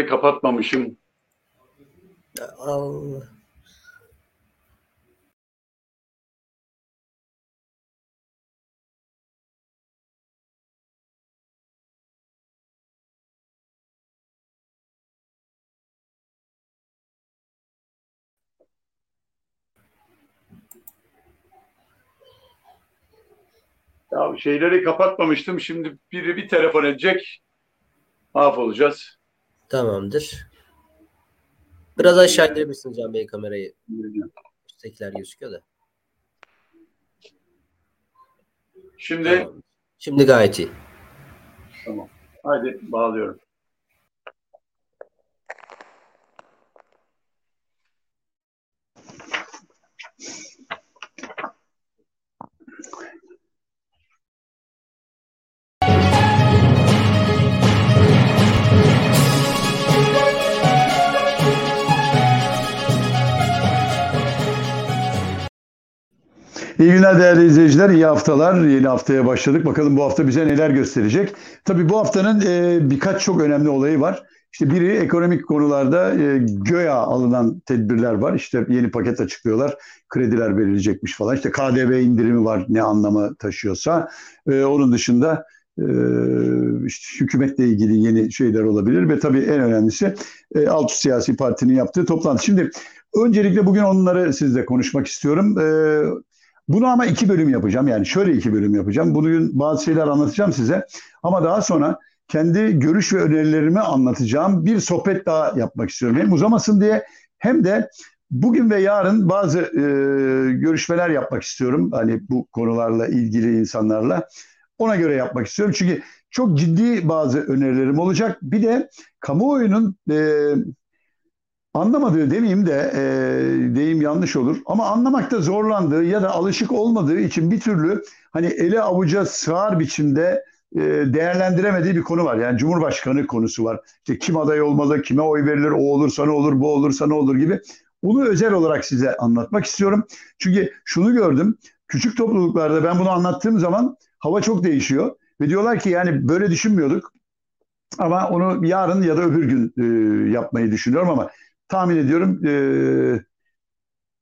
Ya. kapatmamışım. Allah. Ya şeyleri kapatmamıştım. Şimdi biri bir telefon edecek. Mahvolacağız. Tamamdır. Biraz aşağı indirebilirsiniz Can Bey kamerayı. Üsttekiler gözüküyor da. Şimdi Tamam. Şimdi gayet iyi. tamam. Haydi bağlıyorum. İyi günler değerli izleyiciler, iyi haftalar. Yeni haftaya başladık. Bakalım bu hafta bize neler gösterecek. Tabii bu haftanın e, birkaç çok önemli olayı var. İşte biri ekonomik konularda e, göya alınan tedbirler var. İşte yeni paket açıklıyorlar. Krediler verilecekmiş falan. İşte KDV indirimi var ne anlamı taşıyorsa. E, onun dışında e, işte hükümetle ilgili yeni şeyler olabilir ve tabii en önemlisi e, alt siyasi partinin yaptığı toplantı. Şimdi öncelikle bugün onları sizle konuşmak istiyorum. E, bunu ama iki bölüm yapacağım. Yani şöyle iki bölüm yapacağım. Bugün bazı şeyler anlatacağım size. Ama daha sonra kendi görüş ve önerilerimi anlatacağım bir sohbet daha yapmak istiyorum. Hem uzamasın diye hem de bugün ve yarın bazı e, görüşmeler yapmak istiyorum. Hani bu konularla ilgili insanlarla. Ona göre yapmak istiyorum. Çünkü çok ciddi bazı önerilerim olacak. Bir de kamuoyunun e, anlamadığı demeyeyim de e, deyim yanlış olur ama anlamakta zorlandığı ya da alışık olmadığı için bir türlü hani ele avuca sığar biçimde e, değerlendiremediği bir konu var. Yani Cumhurbaşkanı konusu var. İşte kim aday olmalı, kime oy verilir, o olursa ne olur, bu olursa ne olur gibi. Bunu özel olarak size anlatmak istiyorum. Çünkü şunu gördüm. Küçük topluluklarda ben bunu anlattığım zaman hava çok değişiyor. Ve diyorlar ki yani böyle düşünmüyorduk. Ama onu yarın ya da öbür gün e, yapmayı düşünüyorum ama tahmin ediyorum e,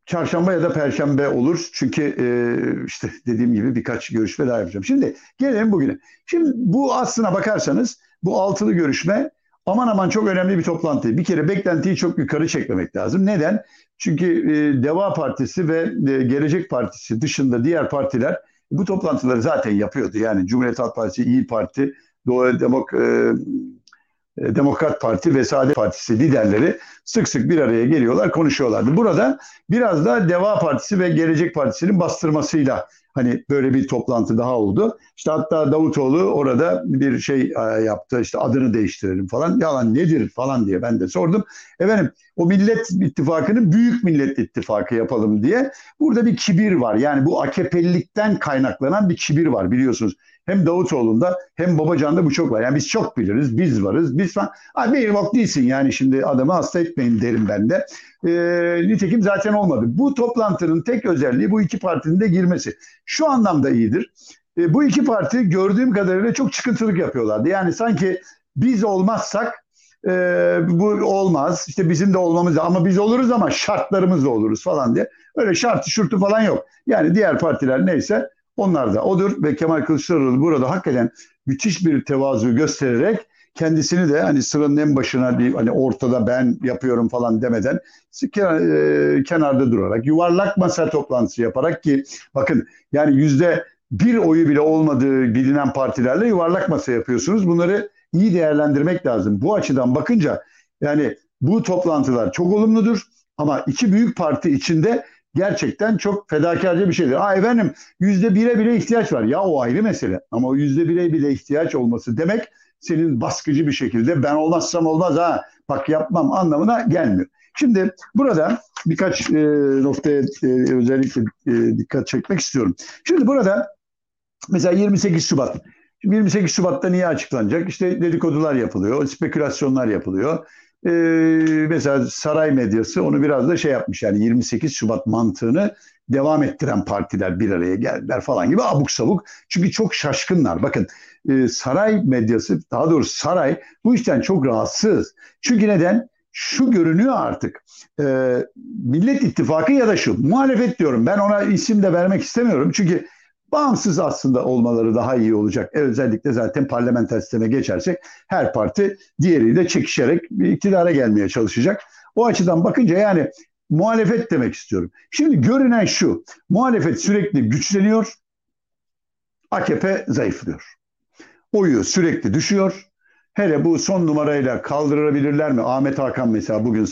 çarşamba ya da perşembe olur. Çünkü e, işte dediğim gibi birkaç görüşme daha yapacağım. Şimdi gelelim bugüne. Şimdi bu aslına bakarsanız bu altılı görüşme aman aman çok önemli bir toplantı. Bir kere beklentiyi çok yukarı çekmemek lazım. Neden? Çünkü e, Deva Partisi ve e, Gelecek Partisi dışında diğer partiler bu toplantıları zaten yapıyordu. Yani Cumhuriyet Halk Partisi, İyi Parti, Doğu Demok e, Demokrat Parti ve Saadet Partisi liderleri sık sık bir araya geliyorlar, konuşuyorlardı. Burada biraz da Deva Partisi ve Gelecek Partisi'nin bastırmasıyla hani böyle bir toplantı daha oldu. İşte hatta Davutoğlu orada bir şey e, yaptı. İşte adını değiştirelim falan. Yalan nedir falan diye ben de sordum. Efendim o Millet İttifakı'nı Büyük Millet İttifakı yapalım diye. Burada bir kibir var. Yani bu AKP'lilikten kaynaklanan bir kibir var biliyorsunuz. Hem Davutoğlu'nda hem Babacan'da bu çok var. Yani biz çok biliriz, biz varız, biz falan. Abi bir bak değilsin yani şimdi adamı hasta etmeyin derim ben de. E, nitekim zaten olmadı. Bu toplantının tek özelliği bu iki partinin de girmesi. Şu anlamda iyidir. E, bu iki parti gördüğüm kadarıyla çok çıkıntılık yapıyorlardı. Yani sanki biz olmazsak e, bu olmaz. İşte bizim de olmamız ama biz oluruz ama şartlarımızla oluruz falan diye. Öyle şartı şurtu falan yok. Yani diğer partiler neyse onlar da odur ve Kemal Kılıçdaroğlu burada hakikaten müthiş bir tevazu göstererek kendisini de hani sıranın en başına bir hani ortada ben yapıyorum falan demeden e, kenarda durarak yuvarlak masa toplantısı yaparak ki bakın yani yüzde bir oyu bile olmadığı bilinen partilerle yuvarlak masa yapıyorsunuz. Bunları iyi değerlendirmek lazım. Bu açıdan bakınca yani bu toplantılar çok olumludur ama iki büyük parti içinde gerçekten çok fedakarca bir şeydir. Aa efendim yüzde bire bile ihtiyaç var. Ya o ayrı mesele. Ama o yüzde bire bile ihtiyaç olması demek senin baskıcı bir şekilde ben olmazsam olmaz ha bak yapmam anlamına gelmiyor. Şimdi burada birkaç e, noktaya e, özellikle e, dikkat çekmek istiyorum. Şimdi burada mesela 28 Şubat 28 Şubat'ta niye açıklanacak? İşte dedikodular yapılıyor, spekülasyonlar yapılıyor. Ee, mesela saray medyası onu biraz da şey yapmış yani 28 Şubat mantığını devam ettiren partiler bir araya geldiler falan gibi abuk sabuk. Çünkü çok şaşkınlar. Bakın e, saray medyası daha doğrusu saray bu işten çok rahatsız. Çünkü neden? Şu görünüyor artık. E, Millet İttifakı ya da şu. Muhalefet diyorum. Ben ona isim de vermek istemiyorum. Çünkü bağımsız aslında olmaları daha iyi olacak. E, özellikle zaten parlamenter sisteme geçersek her parti diğeriyle çekişerek bir iktidara gelmeye çalışacak. O açıdan bakınca yani muhalefet demek istiyorum. Şimdi görünen şu. Muhalefet sürekli güçleniyor. AKP zayıflıyor. Oyu sürekli düşüyor. Hele bu son numarayla kaldırabilirler mi? Ahmet Hakan mesela bugün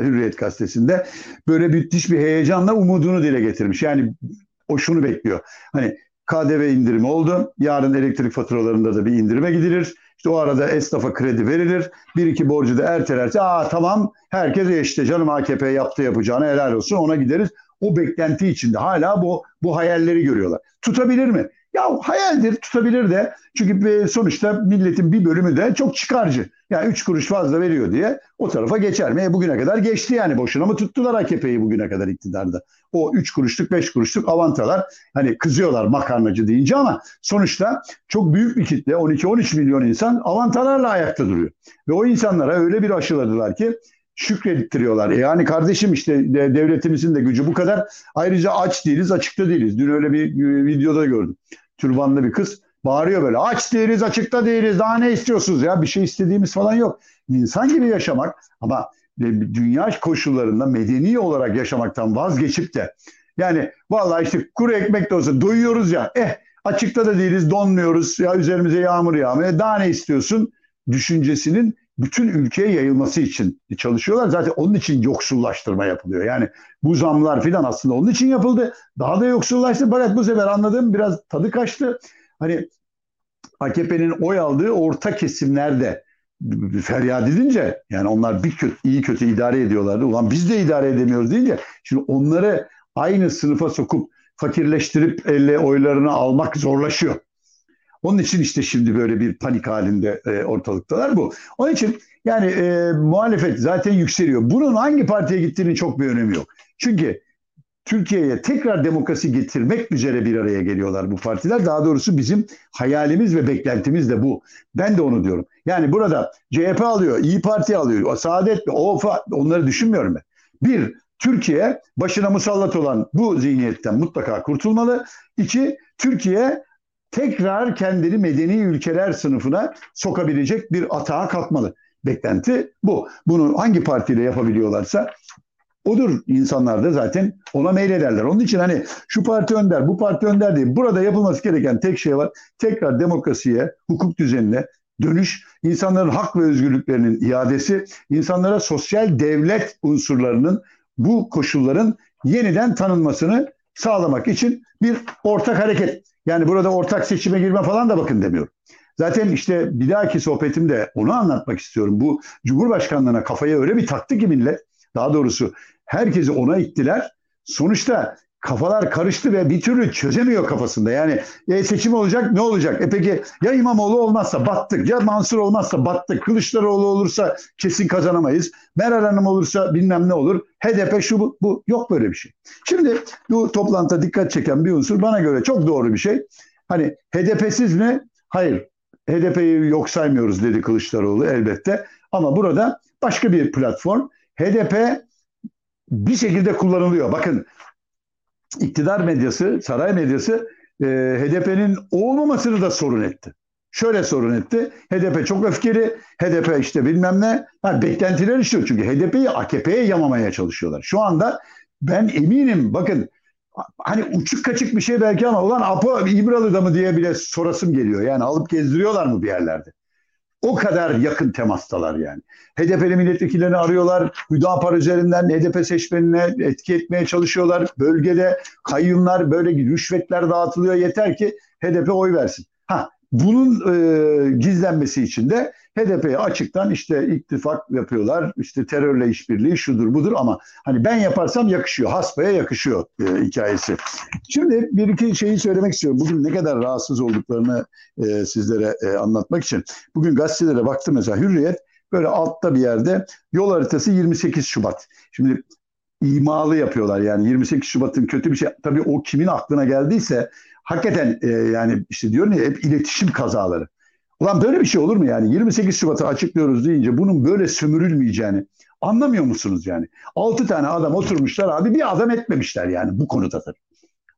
Hürriyet gazetesinde böyle müthiş bir heyecanla umudunu dile getirmiş. Yani o şunu bekliyor. Hani KDV indirimi oldu. Yarın elektrik faturalarında da bir indirime gidilir. İşte o arada esnafa kredi verilir. Bir iki borcu da ertelerse aa tamam herkes işte canım AKP yaptı yapacağını helal olsun ona gideriz. O beklenti içinde hala bu bu hayalleri görüyorlar. Tutabilir mi? Ya hayaldir tutabilir de çünkü sonuçta milletin bir bölümü de çok çıkarcı. Yani üç kuruş fazla veriyor diye o tarafa geçer mi? E bugüne kadar geçti yani boşuna mı tuttular AKP'yi bugüne kadar iktidarda? O üç kuruşluk beş kuruşluk avantalar hani kızıyorlar makarnacı deyince ama sonuçta çok büyük bir kitle 12-13 milyon insan avantalarla ayakta duruyor. Ve o insanlara öyle bir aşıladılar ki şükrettiriyorlar. E yani kardeşim işte devletimizin de gücü bu kadar. Ayrıca aç değiliz, açıkta değiliz. Dün öyle bir videoda gördüm. Türbanlı bir kız bağırıyor böyle. Aç değiliz, açıkta değiliz. Daha ne istiyorsunuz ya? Bir şey istediğimiz falan yok. İnsan gibi yaşamak ama dünya koşullarında medeni olarak yaşamaktan vazgeçip de yani vallahi işte kuru ekmek de olsa doyuyoruz ya. Eh açıkta da değiliz, donmuyoruz. Ya üzerimize yağmur yağmıyor. Daha ne istiyorsun? Düşüncesinin bütün ülkeye yayılması için çalışıyorlar. Zaten onun için yoksullaştırma yapılıyor. Yani bu zamlar filan aslında onun için yapıldı. Daha da yoksullaştı. Fakat bu sefer anladığım biraz tadı kaçtı. Hani AKP'nin oy aldığı orta kesimlerde feryat edince yani onlar bir kötü, iyi kötü idare ediyorlardı. Ulan biz de idare edemiyoruz deyince şimdi onları aynı sınıfa sokup fakirleştirip elle oylarını almak zorlaşıyor. Onun için işte şimdi böyle bir panik halinde e, ortalıktalar bu. Onun için yani e, muhalefet zaten yükseliyor. Bunun hangi partiye gittiğinin çok bir önemi yok. Çünkü Türkiye'ye tekrar demokrasi getirmek üzere bir araya geliyorlar bu partiler. Daha doğrusu bizim hayalimiz ve beklentimiz de bu. Ben de onu diyorum. Yani burada CHP alıyor, İyi Parti alıyor, Saadet, OFA onları düşünmüyorum ben. Bir, Türkiye başına musallat olan bu zihniyetten mutlaka kurtulmalı. İki, Türkiye tekrar kendini medeni ülkeler sınıfına sokabilecek bir atağa kalkmalı. Beklenti bu. Bunu hangi partiyle yapabiliyorlarsa odur. İnsanlar da zaten ona meylederler. Onun için hani şu parti önder, bu parti önder değil. Burada yapılması gereken tek şey var. Tekrar demokrasiye, hukuk düzenine dönüş, insanların hak ve özgürlüklerinin iadesi, insanlara sosyal devlet unsurlarının bu koşulların yeniden tanınmasını sağlamak için bir ortak hareket. Yani burada ortak seçime girme falan da bakın demiyorum. Zaten işte bir dahaki sohbetimde onu anlatmak istiyorum. Bu Cumhurbaşkanlığına kafaya öyle bir taktı ki millet. Daha doğrusu herkesi ona ittiler. Sonuçta kafalar karıştı ve bir türlü çözemiyor kafasında. Yani e, seçim olacak ne olacak? E peki ya İmamoğlu olmazsa battık, ya Mansur olmazsa battık, Kılıçdaroğlu olursa kesin kazanamayız, Meral Hanım olursa bilmem ne olur, HDP şu bu, bu yok böyle bir şey. Şimdi bu toplantıda dikkat çeken bir unsur bana göre çok doğru bir şey. Hani HDP'siz mi? Hayır. HDP'yi yok saymıyoruz dedi Kılıçdaroğlu elbette. Ama burada başka bir platform. HDP bir şekilde kullanılıyor. Bakın iktidar medyası, saray medyası e, HDP'nin olmamasını da sorun etti. Şöyle sorun etti. HDP çok öfkeli. HDP işte bilmem ne. Ha, beklentiler işliyor. Çünkü HDP'yi AKP'ye yamamaya çalışıyorlar. Şu anda ben eminim bakın hani uçuk kaçık bir şey belki ama ulan Apo İbralı'da mı diye bile sorasım geliyor. Yani alıp gezdiriyorlar mı bir yerlerde? O kadar yakın temastalar yani. HDP'li milletvekillerini arıyorlar. Hüdapar üzerinden HDP seçmenine etki etmeye çalışıyorlar. Bölgede kayyumlar böyle rüşvetler dağıtılıyor. Yeter ki HDP oy versin. Ha bunun e, gizlenmesi için de HDP'ye açıktan işte ittifak yapıyorlar. İşte terörle işbirliği şudur budur ama hani ben yaparsam yakışıyor. Hasbaya yakışıyor e, hikayesi. Şimdi bir iki şeyi söylemek istiyorum. Bugün ne kadar rahatsız olduklarını e, sizlere e, anlatmak için. Bugün gazetelere baktım mesela Hürriyet böyle altta bir yerde yol haritası 28 Şubat. Şimdi imalı yapıyorlar. Yani 28 Şubat'ın kötü bir şey. Tabii o kimin aklına geldiyse hakikaten e, yani işte diyorum ya hep iletişim kazaları. Ulan böyle bir şey olur mu yani? 28 Şubat'ı açıklıyoruz deyince bunun böyle sömürülmeyeceğini anlamıyor musunuz yani? 6 tane adam oturmuşlar abi bir adam etmemişler yani bu konuda tabii.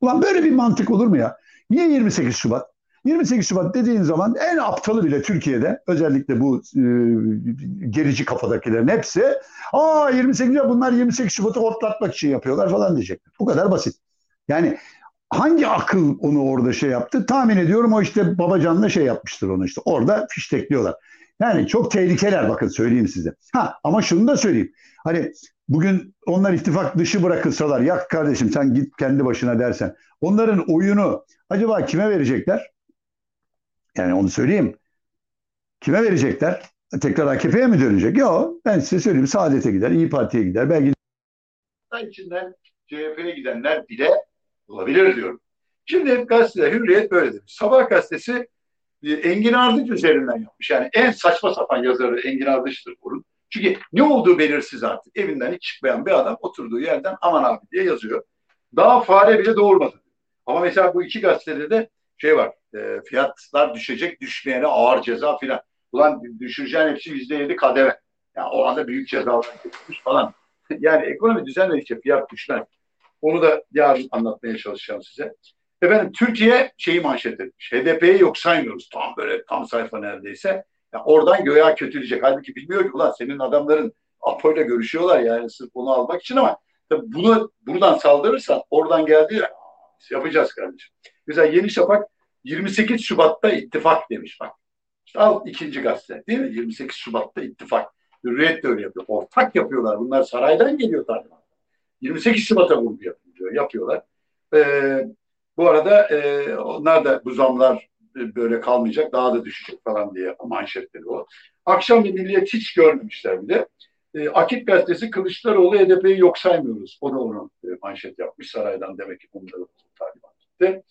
Ulan böyle bir mantık olur mu ya? Niye 28 Şubat? 28 Şubat dediğin zaman en aptalı bile Türkiye'de özellikle bu e, gerici kafadakilerin hepsi aa 28 Şubat bunlar 28 Şubat'ı hortlatmak için yapıyorlar falan diyecekler. Bu kadar basit. Yani hangi akıl onu orada şey yaptı? Tahmin ediyorum o işte Babacan'la şey yapmıştır onu işte. Orada fiştekliyorlar. Yani çok tehlikeler bakın söyleyeyim size. Ha ama şunu da söyleyeyim. Hani bugün onlar ittifak dışı bırakılsalar yak kardeşim sen git kendi başına dersen. Onların oyunu acaba kime verecekler? Yani onu söyleyeyim. Kime verecekler? Tekrar AKP'ye mi dönecek? Yok. Ben size söyleyeyim. Saadet'e gider, İyi Parti'ye gider. Belki içinden CHP'ye gidenler bile olabilir diyorum. Şimdi gazetede Hürriyet böyle demiş. Sabah gazetesi e, Engin Ardıç üzerinden yapmış. Yani en saçma sapan yazarı Engin Ardıç'tır bunun. Çünkü ne olduğu belirsiz artık. Evinden hiç çıkmayan bir adam oturduğu yerden aman abi diye yazıyor. Daha fare bile doğurmadı. Ama mesela bu iki gazetede de şey var. E, fiyatlar düşecek, düşmeyene ağır ceza filan. Ulan düşüreceğin hepsi yüzde yedi kadeve. Yani o anda büyük cezalar falan. yani ekonomi düzenledikçe fiyat düşmez. Onu da yarın anlatmaya çalışacağım size. Efendim Türkiye şeyi manşet etmiş. HDP'yi yok saymıyoruz. Tam böyle tam sayfa neredeyse. Yani oradan göğe kötüleyecek. Halbuki bilmiyor ki ulan senin adamların Apo'yla görüşüyorlar yani sırf onu almak için ama tabii bunu buradan saldırırsan oradan geldi yapacağız kardeşim. Mesela Yeni Şafak 28 Şubat'ta ittifak demiş bak. İşte al ikinci gazete değil mi? 28 Şubat'ta ittifak. Hürriyet de öyle yapıyor. Ortak yapıyorlar. Bunlar saraydan geliyor talimat. 28 Şubat'a vurgu yapıyor, yapıyorlar. Ee, bu arada e, onlar da bu zamlar böyle kalmayacak, daha da düşecek falan diye manşetleri o. Akşam bir milliyet hiç görmemişler bile. E, Akit gazetesi Kılıçdaroğlu HDP'yi yok saymıyoruz. Onu e, manşet yapmış saraydan demek ki bunları talimat etti.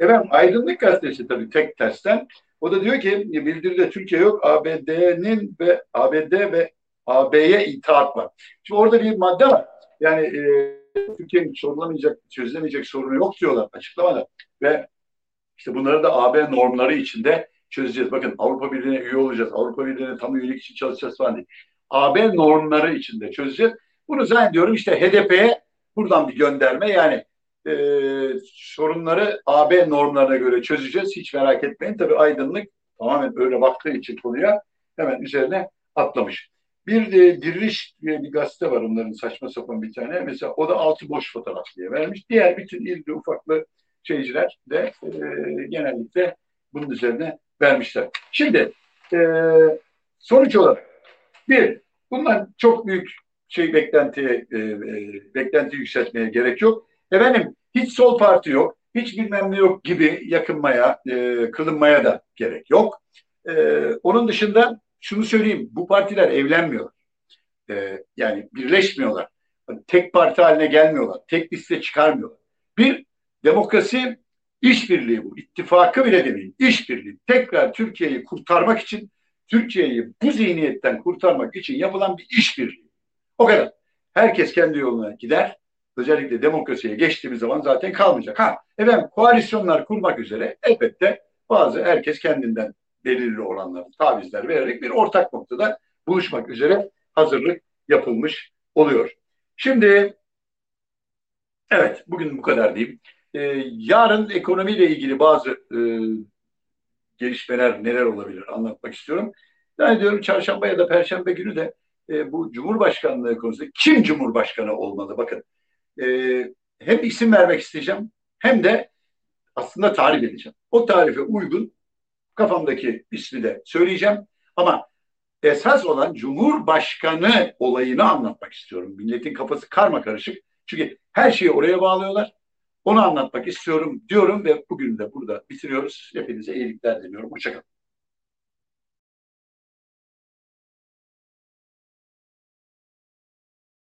Efendim Aydınlık gazetesi tabii tek tersten. O da diyor ki bildiride Türkiye yok ABD'nin ve ABD ve AB'ye itaat var. Şimdi orada bir madde var. Yani e, Türkiye'nin sorulamayacak, çözülemeyecek sorunu yok diyorlar açıklamada. Ve işte bunları da AB normları içinde çözeceğiz. Bakın Avrupa Birliği'ne üye olacağız. Avrupa Birliği'ne tam üyelik için çalışacağız falan değil. AB normları içinde çözeceğiz. Bunu zannediyorum işte HDP'ye buradan bir gönderme yani e, sorunları AB normlarına göre çözeceğiz. Hiç merak etmeyin. Tabii aydınlık tamamen öyle baktığı için konuya hemen üzerine atlamış. Bir de Diriliş diye bir gazete var onların saçma sapan bir tane. Mesela o da altı boş fotoğraf diye vermiş. Diğer bütün ilgili ufaklı şeyciler de e, genellikle bunun üzerine vermişler. Şimdi e, sonuç olarak bir, bundan çok büyük şey beklentiye e, e, beklenti yükseltmeye gerek yok. Efendim hiç sol parti yok, hiç bilmem ne yok gibi yakınmaya, e, kılınmaya da gerek yok. E, onun dışında şunu söyleyeyim, bu partiler evlenmiyor. E, yani birleşmiyorlar. Tek parti haline gelmiyorlar. Tek liste çıkarmıyorlar. Bir, demokrasi işbirliği bu. İttifakı bile demeyin. İşbirliği. Tekrar Türkiye'yi kurtarmak için, Türkiye'yi bu zihniyetten kurtarmak için yapılan bir işbirliği. O kadar. Herkes kendi yoluna gider. Özellikle demokrasiye geçtiğimiz zaman zaten kalmayacak. Ha, efendim koalisyonlar kurmak üzere elbette bazı herkes kendinden belirli olanlar, tavizler vererek bir ortak noktada buluşmak üzere hazırlık yapılmış oluyor. Şimdi evet bugün bu kadar diyeyim. Ee, yarın ekonomiyle ilgili bazı e, gelişmeler neler olabilir anlatmak istiyorum. Yani diyorum çarşamba ya da perşembe günü de e, bu Cumhurbaşkanlığı konusunda kim Cumhurbaşkanı olmalı? Bakın e, hem isim vermek isteyeceğim hem de aslında tarif edeceğim. O tarife uygun kafamdaki ismi de söyleyeceğim. Ama esas olan Cumhurbaşkanı olayını anlatmak istiyorum. Milletin kafası karma karışık. Çünkü her şeyi oraya bağlıyorlar. Onu anlatmak istiyorum diyorum ve bugün de burada bitiriyoruz. Hepinize iyilikler diliyorum. Hoşçakalın.